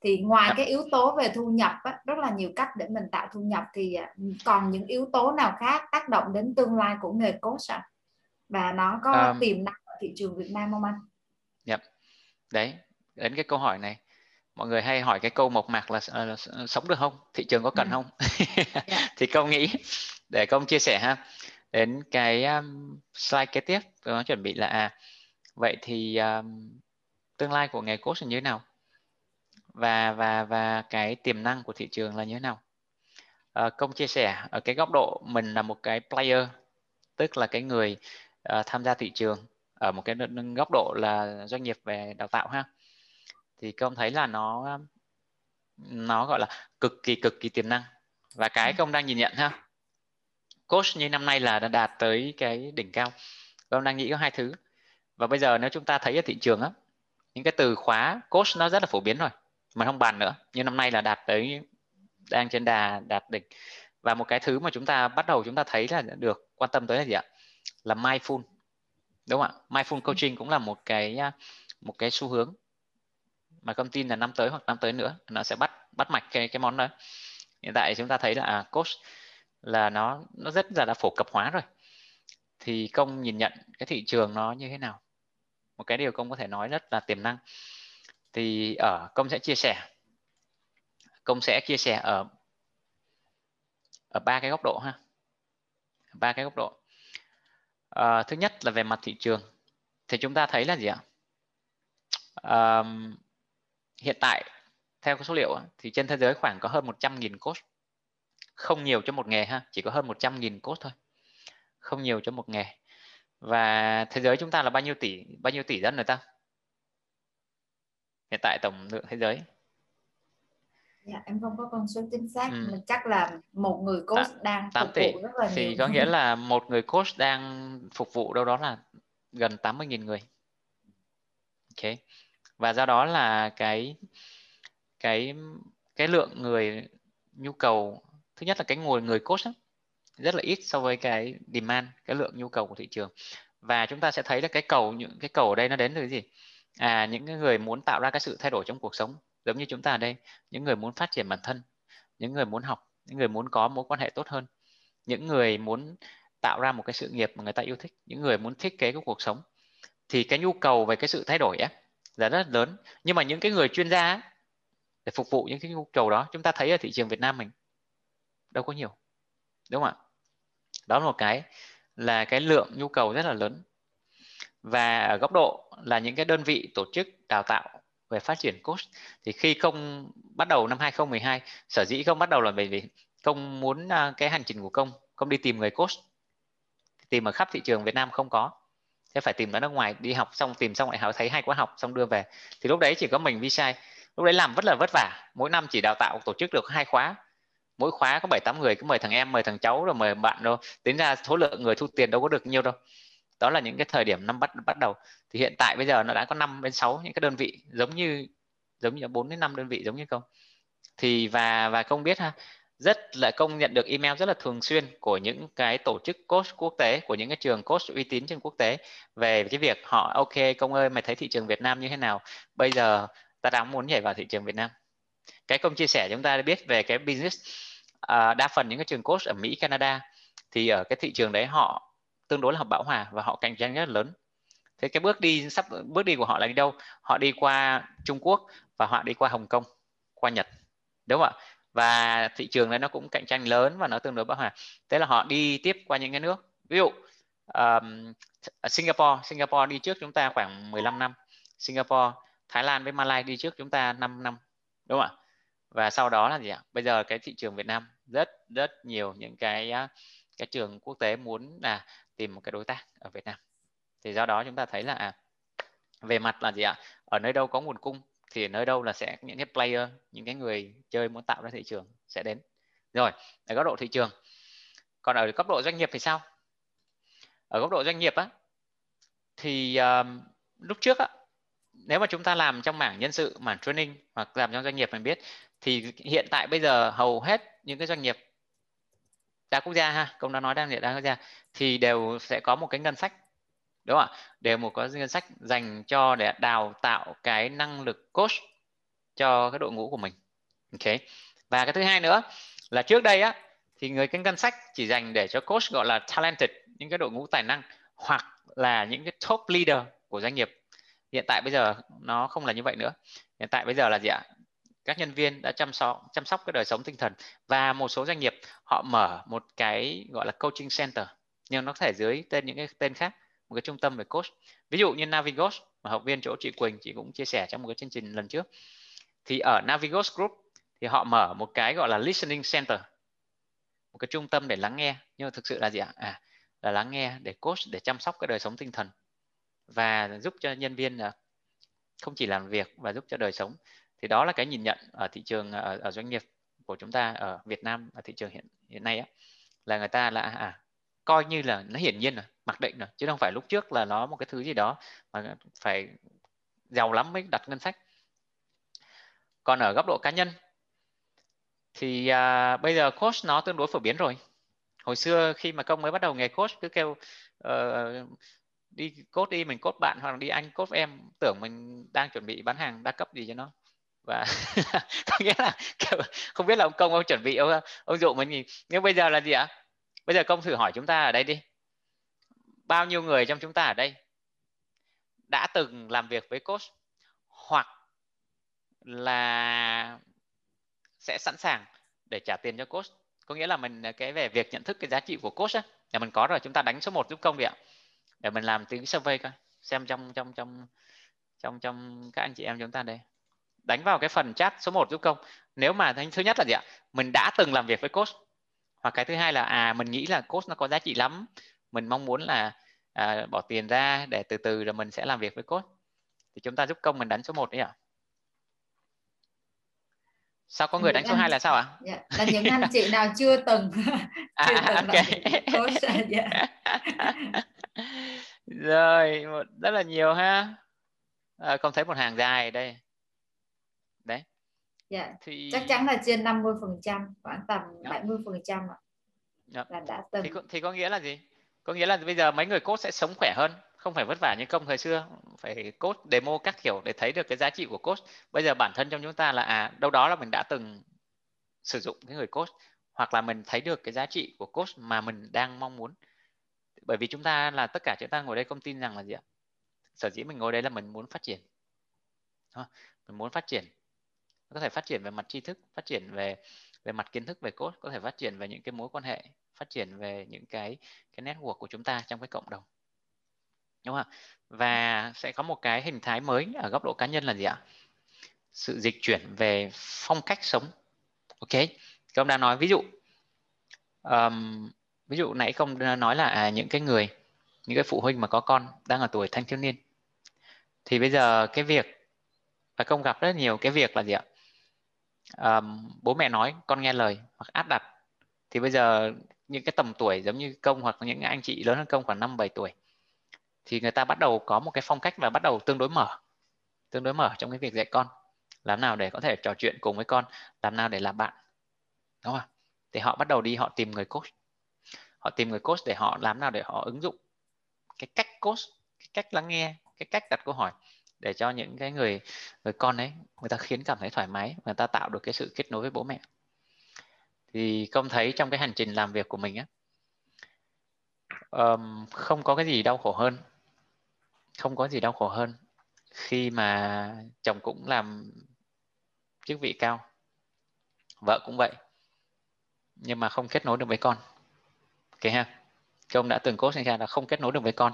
thì ngoài cái yếu tố về thu nhập á, rất là nhiều cách để mình tạo thu nhập thì à, còn những yếu tố nào khác tác động đến tương lai của nghề coach à? và nó có um, tiềm năng ở thị trường Việt Nam không anh? Yep. đấy đến cái câu hỏi này mọi người hay hỏi cái câu mộc mạc là uh, sống được không thị trường có cần ừ. không. Dạ. thì công nghĩ để công chia sẻ ha đến cái um, slide kế tiếp tôi chuẩn bị là à vậy thì um, tương lai của nghề coach là như thế nào và và và cái tiềm năng của thị trường là như thế nào? À, công chia sẻ ở cái góc độ mình là một cái player tức là cái người uh, tham gia thị trường ở một cái góc độ là doanh nghiệp về đào tạo ha. Thì công thấy là nó nó gọi là cực kỳ cực kỳ tiềm năng. Và cái công đang nhìn nhận ha coach như năm nay là đã đạt tới cái đỉnh cao. Công đang nghĩ có hai thứ. Và bây giờ nếu chúng ta thấy ở thị trường á những cái từ khóa coach nó rất là phổ biến rồi mà không bàn nữa. Như năm nay là đạt tới đang trên đà đạt đỉnh. Và một cái thứ mà chúng ta bắt đầu chúng ta thấy là được quan tâm tới là gì ạ? Là mindful. Đúng không ạ? Mindful coaching cũng là một cái à, một cái xu hướng mà công tin là năm tới hoặc năm tới nữa nó sẽ bắt bắt mạch cái cái món đó. Hiện tại chúng ta thấy là à, coach là nó nó rất là đã phổ cập hóa rồi. Thì công nhìn nhận cái thị trường nó như thế nào? Một cái điều công có thể nói rất là tiềm năng thì ở công sẽ chia sẻ. Công sẽ chia sẻ ở ở ba cái góc độ ha. Ba cái góc độ. À, thứ nhất là về mặt thị trường. Thì chúng ta thấy là gì ạ? À, hiện tại theo cái số liệu thì trên thế giới khoảng có hơn 100.000 coach không nhiều cho một nghề ha chỉ có hơn 100.000 coach thôi. Không nhiều cho một nghề. Và thế giới chúng ta là bao nhiêu tỷ bao nhiêu tỷ dân người ta? Hiện tại tổng lượng thế giới. Dạ, em không có con số chính xác ừ. mình chắc là một người coach à, đang 8 tỷ. rất là thì nhiều. có nghĩa là một người coach đang phục vụ đâu đó là gần 80.000 người. Ok. Và do đó là cái cái cái lượng người nhu cầu thứ nhất là cái ngồi người coach đó, rất là ít so với cái demand cái lượng nhu cầu của thị trường. Và chúng ta sẽ thấy là cái cầu những cái cầu ở đây nó đến từ cái gì à những người muốn tạo ra cái sự thay đổi trong cuộc sống giống như chúng ta ở đây những người muốn phát triển bản thân những người muốn học những người muốn có mối quan hệ tốt hơn những người muốn tạo ra một cái sự nghiệp mà người ta yêu thích những người muốn thiết kế cái cuộc sống thì cái nhu cầu về cái sự thay đổi ấy, là rất lớn. Nhưng mà những cái người chuyên gia ấy, để phục vụ những cái nhu cầu đó chúng ta thấy ở thị trường Việt Nam mình đâu có nhiều đúng không ạ? Đó là một cái là cái lượng nhu cầu rất là lớn và ở góc độ là những cái đơn vị tổ chức đào tạo về phát triển coach, thì khi công bắt đầu năm 2012 sở dĩ không bắt đầu là bởi vì công muốn à, cái hành trình của công công đi tìm người coach, tìm ở khắp thị trường Việt Nam không có. Thế phải tìm ở nước ngoài, đi học xong, tìm xong lại học, thấy hay quá học xong đưa về. Thì lúc đấy chỉ có mình vi sai. Lúc đấy làm rất là vất vả. Mỗi năm chỉ đào tạo, tổ chức được hai khóa. Mỗi khóa có bảy tám người, cứ mời thằng em, mời thằng cháu, rồi mời bạn đâu. Tính ra số lượng người thu tiền đâu có được nhiều đâu đó là những cái thời điểm năm bắt bắt đầu. Thì hiện tại bây giờ nó đã có 5 đến 6 những cái đơn vị giống như giống như 4 đến 5 đơn vị giống như công thì và và công biết ha rất là công nhận được email rất là thường xuyên của những cái tổ chức coach quốc tế của những cái trường coach uy tín trên quốc tế về cái việc họ ok công ơi mày thấy thị trường Việt Nam như thế nào? Bây giờ ta đang muốn nhảy vào thị trường Việt Nam. Cái công chia sẻ chúng ta biết về cái business uh, đa phần những cái trường coach ở Mỹ Canada thì ở cái thị trường đấy họ tương đối là bão hòa và họ cạnh tranh rất lớn. Thế cái bước đi sắp bước đi của họ là đi đâu? Họ đi qua Trung Quốc và họ đi qua Hồng Kông qua Nhật. Đúng không ạ? Và thị trường này nó cũng cạnh tranh lớn và nó tương đối bão hòa. Thế là họ đi tiếp qua những cái nước. Ví dụ um, Singapore. Singapore đi trước chúng ta khoảng 15 năm. Singapore Thái Lan với Malaysia đi trước chúng ta 5 năm. Đúng không ạ? Và sau đó là gì ạ? Bây giờ cái thị trường Việt Nam rất rất nhiều những cái các trường quốc tế muốn là tìm một cái đối tác ở Việt Nam. Thì do đó chúng ta thấy là à, về mặt là gì ạ? Ở nơi đâu có nguồn cung thì ở nơi đâu là sẽ những cái player những cái người chơi muốn tạo ra thị trường sẽ đến. Rồi ở góc độ thị trường. Còn ở góc độ doanh nghiệp thì sao? Ở góc độ doanh nghiệp á thì um, lúc trước á nếu mà chúng ta làm trong mảng nhân sự mảng training hoặc làm trong doanh nghiệp mình biết thì hiện tại bây giờ hầu hết những cái doanh nghiệp đa quốc gia ha, công đã nói đang đa quốc gia, thì đều sẽ có một cái ngân sách, đúng không ạ? Đều một có ngân sách dành cho để đào tạo cái năng lực coach cho cái đội ngũ của mình. Ok. Và cái thứ hai nữa là trước đây á, thì người cái ngân sách chỉ dành để cho coach gọi là talented, những cái đội ngũ tài năng, hoặc là những cái top leader của doanh nghiệp. Hiện tại bây giờ nó không là như vậy nữa. Hiện tại bây giờ là gì ạ? Các nhân viên đã chăm sóc chăm sóc cái đời sống tinh thần. Và một số doanh nghiệp, họ mở một cái, gọi là, coaching center, nhưng nó có thể dưới tên những cái tên khác, một cái trung tâm về coach. Ví dụ như Navigos, mà học viên chỗ chị Quỳnh, chị cũng chia sẻ trong một cái chương trình lần trước. Thì ở Navigos Group thì họ mở một cái gọi là listening center, một cái trung tâm để lắng nghe. Nhưng mà thực sự là gì ạ? À là lắng nghe để coach, để chăm sóc cái đời sống tinh thần và giúp cho nhân viên à, không chỉ làm việc và giúp cho đời sống thì đó là cái nhìn nhận ở thị trường ở, ở doanh nghiệp của chúng ta ở Việt Nam ở thị trường hiện hiện nay á. Là người ta là à coi như là nó hiển nhiên rồi mặc định rồi chứ không phải lúc trước là nó một cái thứ gì đó mà phải giàu lắm mới đặt ngân sách. Còn ở góc độ cá nhân thì à, bây giờ coach nó tương đối phổ biến rồi. Hồi xưa khi mà công mới bắt đầu nghề coach cứ kêu uh, đi cốt đi mình cốt bạn hoặc là đi anh cốt em tưởng mình đang chuẩn bị bán hàng đa cấp gì cho nó và có nghĩa là không biết là ông công ông chuẩn bị, ông ông dụ mình gì nhưng bây giờ là gì ạ? Bây giờ công thử hỏi chúng ta ở đây đi. Bao nhiêu người trong chúng ta ở đây đã từng làm việc với coach hoặc là sẽ sẵn sàng để trả tiền cho coach? Có nghĩa là mình, cái về việc nhận thức cái giá trị của coach á, là mình có rồi, chúng ta đánh số 1 giúp công đi ạ. Để mình làm tiếng survey coi, xem trong trong trong trong trong các anh chị em chúng ta đây đánh vào cái phần chat số 1 giúp công. Nếu mà thứ nhất là gì ạ? Mình đã từng làm việc với coach. Hoặc cái thứ hai là à mình nghĩ là coach nó có giá trị lắm. Mình mong muốn là à, bỏ tiền ra để từ từ rồi mình sẽ làm việc với coach. Thì chúng ta giúp công mình đánh số 1 đấy ạ. Sao có người đánh số 2 là sao ạ? à? dạ, là những anh chị nào chưa từng à, chưa từng okay. coach dạ. rồi rất là nhiều ha. À, không thấy một hàng dài đây dạ. Thì... chắc chắn là trên 50 phần trăm khoảng tầm dạ. 70 phần trăm dạ. là đã từng. Thì, thì có nghĩa là gì? Có nghĩa là bây giờ mấy người coach sẽ sống khỏe hơn không phải vất vả như công thời xưa. Phải coach demo các kiểu để thấy được cái giá trị của coach bây giờ bản thân trong chúng ta là à đâu đó là mình đã từng sử dụng cái người coach hoặc là mình thấy được cái giá trị của coach mà mình đang mong muốn. Bởi vì chúng ta là tất cả chúng ta ngồi đây công tin rằng là gì ạ? Sở dĩ mình ngồi đây là mình muốn phát triển. Mình muốn phát triển có thể phát triển về mặt tri thức phát triển về về mặt kiến thức về cốt, có thể phát triển về những cái mối quan hệ phát triển về những cái cái network của chúng ta trong cái cộng đồng. Đúng không và sẽ có một cái hình thái mới ở góc độ cá nhân là gì ạ? Sự dịch chuyển về phong cách sống. Ok công đang nói ví dụ um, ví dụ nãy công nói là à, những cái người những cái phụ huynh mà có con đang ở tuổi thanh thiếu niên. Thì bây giờ cái việc và công gặp rất nhiều cái việc là gì ạ? Um, bố mẹ nói con nghe lời hoặc áp đặt. Thì bây giờ những cái tầm tuổi giống như công hoặc những anh chị lớn hơn công khoảng năm bảy tuổi thì người ta bắt đầu có một cái phong cách và bắt đầu tương đối mở tương đối mở trong cái việc dạy con. Làm nào để có thể trò chuyện cùng với con làm nào để làm bạn đúng không thì họ bắt đầu đi họ tìm người coach. Họ tìm người coach để họ làm nào để họ ứng dụng cái cách coach cái cách lắng nghe cái cách đặt câu hỏi để cho những cái người người con ấy người ta khiến cảm thấy thoải mái người ta tạo được cái sự kết nối với bố mẹ. Thì công thấy trong cái hành trình làm việc của mình á um, không có cái gì đau khổ hơn không có gì đau khổ hơn khi mà chồng cũng làm chức vị cao vợ cũng vậy nhưng mà không kết nối được với con. Ok ha công đã từng cố sinh ra là không kết nối được với con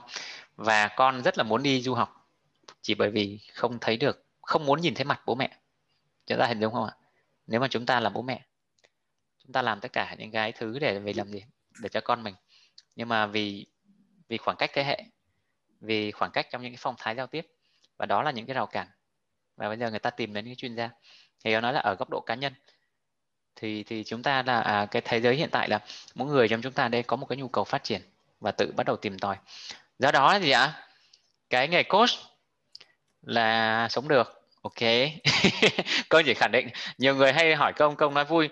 và con rất là muốn đi du học chỉ bởi vì không thấy được không muốn nhìn thấy mặt bố mẹ. Chúng ta hình dung không ạ? Nếu mà chúng ta là bố mẹ chúng ta làm tất cả những cái thứ để vì làm gì? Để cho con mình. Nhưng mà vì vì khoảng cách thế hệ vì khoảng cách trong những cái phong thái giao tiếp và đó là những cái rào cản. Và bây giờ người ta tìm đến cái chuyên gia. Thì nó nói là ở góc độ cá nhân thì thì chúng ta là à, cái thế giới hiện tại là mỗi người trong chúng ta đây có một cái nhu cầu phát triển và tự bắt đầu tìm tòi. Do đó là gì ạ cái nghề coach là sống được. Ok. Câu chỉ khẳng định. Nhiều người hay hỏi công công nói vui.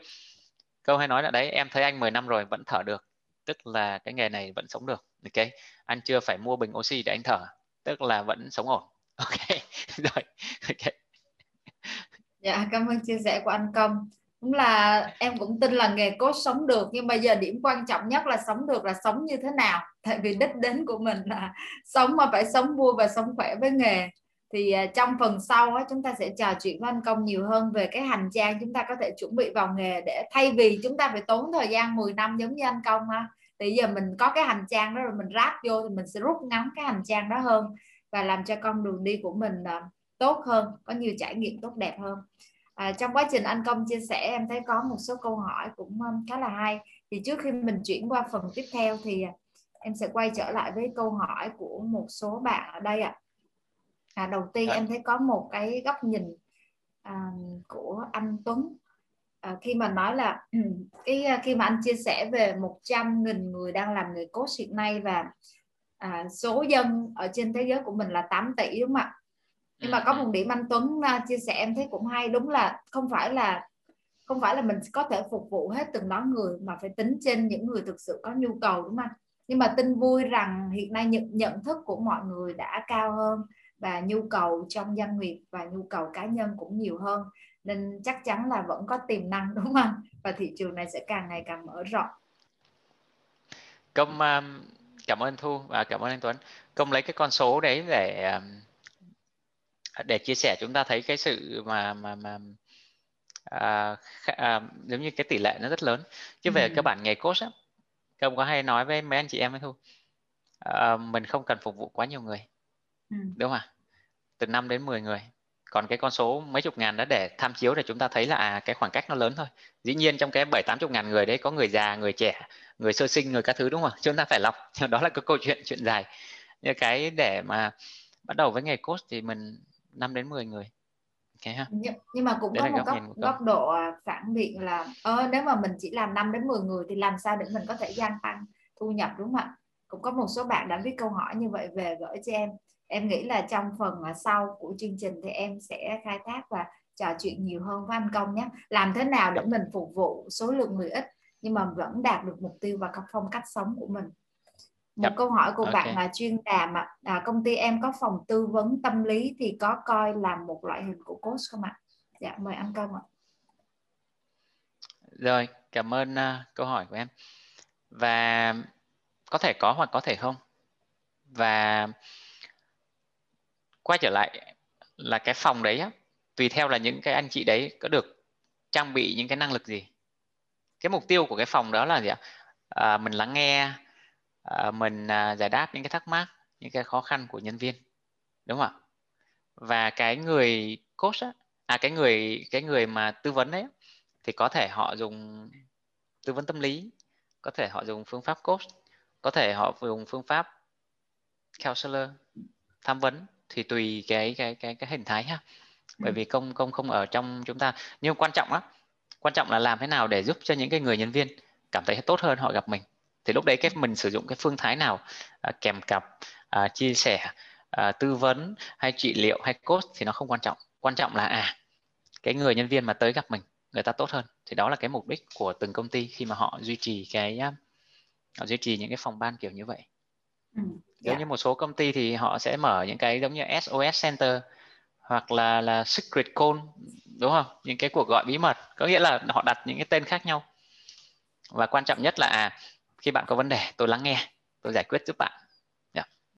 Câu hay nói là đấy, em thấy anh 10 năm rồi vẫn thở được. Tức là cái nghề này vẫn sống được. Ok. Anh chưa phải mua bình oxy để anh thở. Tức là vẫn sống ổn. Ok. Rồi. Ok. Dạ cảm ơn chia sẻ của anh công. Cũng là em cũng tin là nghề có sống được, nhưng bây giờ điểm quan trọng nhất là sống được là sống như thế nào? Tại vì đích đến của mình là sống mà phải sống vui và sống khỏe với nghề thì à, trong phần sau á, chúng ta sẽ trò chuyện với anh công nhiều hơn về cái hành trang chúng ta có thể chuẩn bị vào nghề để thay vì chúng ta phải tốn thời gian 10 năm giống như anh công ha. Thì giờ mình có cái hành trang đó rồi mình ráp vô thì mình sẽ rút ngắn cái hành trang đó hơn và làm cho con đường đi của mình à, tốt hơn có nhiều trải nghiệm tốt đẹp hơn. À, trong quá trình anh công chia sẻ em thấy có một số câu hỏi cũng khá là hay. Thì trước khi mình chuyển qua phần tiếp theo thì à, em sẽ quay trở lại với câu hỏi của một số bạn ở đây ạ. à à, đầu tiên em thấy có một cái góc nhìn à, của anh Tuấn. À, khi mà nói là cái à, khi mà anh chia sẻ về 100.000 người đang làm nghề coach hiện nay và à, số dân ở trên thế giới của mình là 8 tỷ đúng không ạ? Nhưng mà có một điểm anh Tuấn uh, chia sẻ em thấy cũng hay đúng là không phải là không phải là mình có thể phục vụ hết từng đó người mà phải tính trên những người thực sự có nhu cầu đúng không nhưng mà tin vui rằng hiện nay nhận nhận thức của mọi người đã cao hơn và nhu cầu trong doanh nghiệp và nhu cầu cá nhân cũng nhiều hơn. Nên chắc chắn là vẫn có tiềm năng đúng không và thị trường này sẽ càng ngày càng mở rộng. Công um, cảm ơn thu và cảm ơn anh tuấn. Công lấy cái con số đấy để um, để chia sẻ chúng ta thấy cái sự mà mà mà à, à, giống như cái tỷ lệ nó rất lớn. Chứ về ừ. các bạn nghề coach á công có hay nói với mấy anh chị em ấy thôi à, mình không cần phục vụ quá nhiều người ừ. đúng không ạ? Từ 5 đến 10 người. Còn cái con số mấy chục ngàn đó để tham chiếu để chúng ta thấy là à, cái khoảng cách nó lớn thôi. Dĩ nhiên trong cái bảy tám chục ngàn người đấy có người già người trẻ người sơ sinh người các thứ đúng không chúng ta phải lọc. Đó là cái câu chuyện chuyện dài. Như cái để mà bắt đầu với nghề coach thì mình 5 đến 10 người. Okay, ha? Nhưng, nhưng mà cũng Đấy có một góc, góc độ à, phản biện là ơ nếu mà mình chỉ làm 5 đến 10 người thì làm sao để mình có thể gia tăng thu nhập đúng không ạ? Cũng có một số bạn đã viết câu hỏi như vậy về gửi cho em em nghĩ là trong phần sau của chương trình thì em sẽ khai thác và trò chuyện nhiều hơn với anh công nhé. Làm thế nào để mình phục vụ số lượng người ít nhưng mà vẫn đạt được mục tiêu và phong cách sống của mình? Một yep. câu hỏi của okay. bạn là chuyên đàm ạ. À, công ty em có phòng tư vấn tâm lý thì có coi làm một loại hình của coach không ạ? Dạ mời anh công ạ. Rồi cảm ơn uh, câu hỏi của em. Và có thể có hoặc có thể không? Và quay trở lại là cái phòng đấy á, tùy theo là những cái anh chị đấy có được trang bị những cái năng lực gì. Cái mục tiêu của cái phòng đó là gì ạ? À, mình lắng nghe à, mình à, giải đáp những cái thắc mắc những cái khó khăn của nhân viên. Đúng không ạ? Và cái người coach á, à cái người cái người mà tư vấn đấy thì có thể họ dùng tư vấn tâm lý có thể họ dùng phương pháp coach có thể họ dùng phương pháp counselor tham vấn thì tùy cái cái cái cái hình thái ha. Bởi ừ. vì công công không ở trong chúng ta. Nhưng quan trọng á quan trọng là làm thế nào để giúp cho những cái người nhân viên cảm thấy tốt hơn họ gặp mình. Thì lúc đấy cái mình sử dụng cái phương thái nào à, kèm cặp à, chia sẻ à, tư vấn hay trị liệu hay coach thì nó không quan trọng. Quan trọng là à cái người nhân viên mà tới gặp mình người ta tốt hơn. Thì đó là cái mục đích của từng công ty khi mà họ duy trì cái họ duy trì những cái phòng ban kiểu như vậy ừ, nếu yeah. như một số công ty thì họ sẽ mở những cái giống như SOS Center hoặc là là secret call đúng không? Những cái cuộc gọi bí mật có nghĩa là họ đặt những cái tên khác nhau. Và quan trọng nhất là à khi bạn có vấn đề tôi lắng nghe tôi giải quyết giúp bạn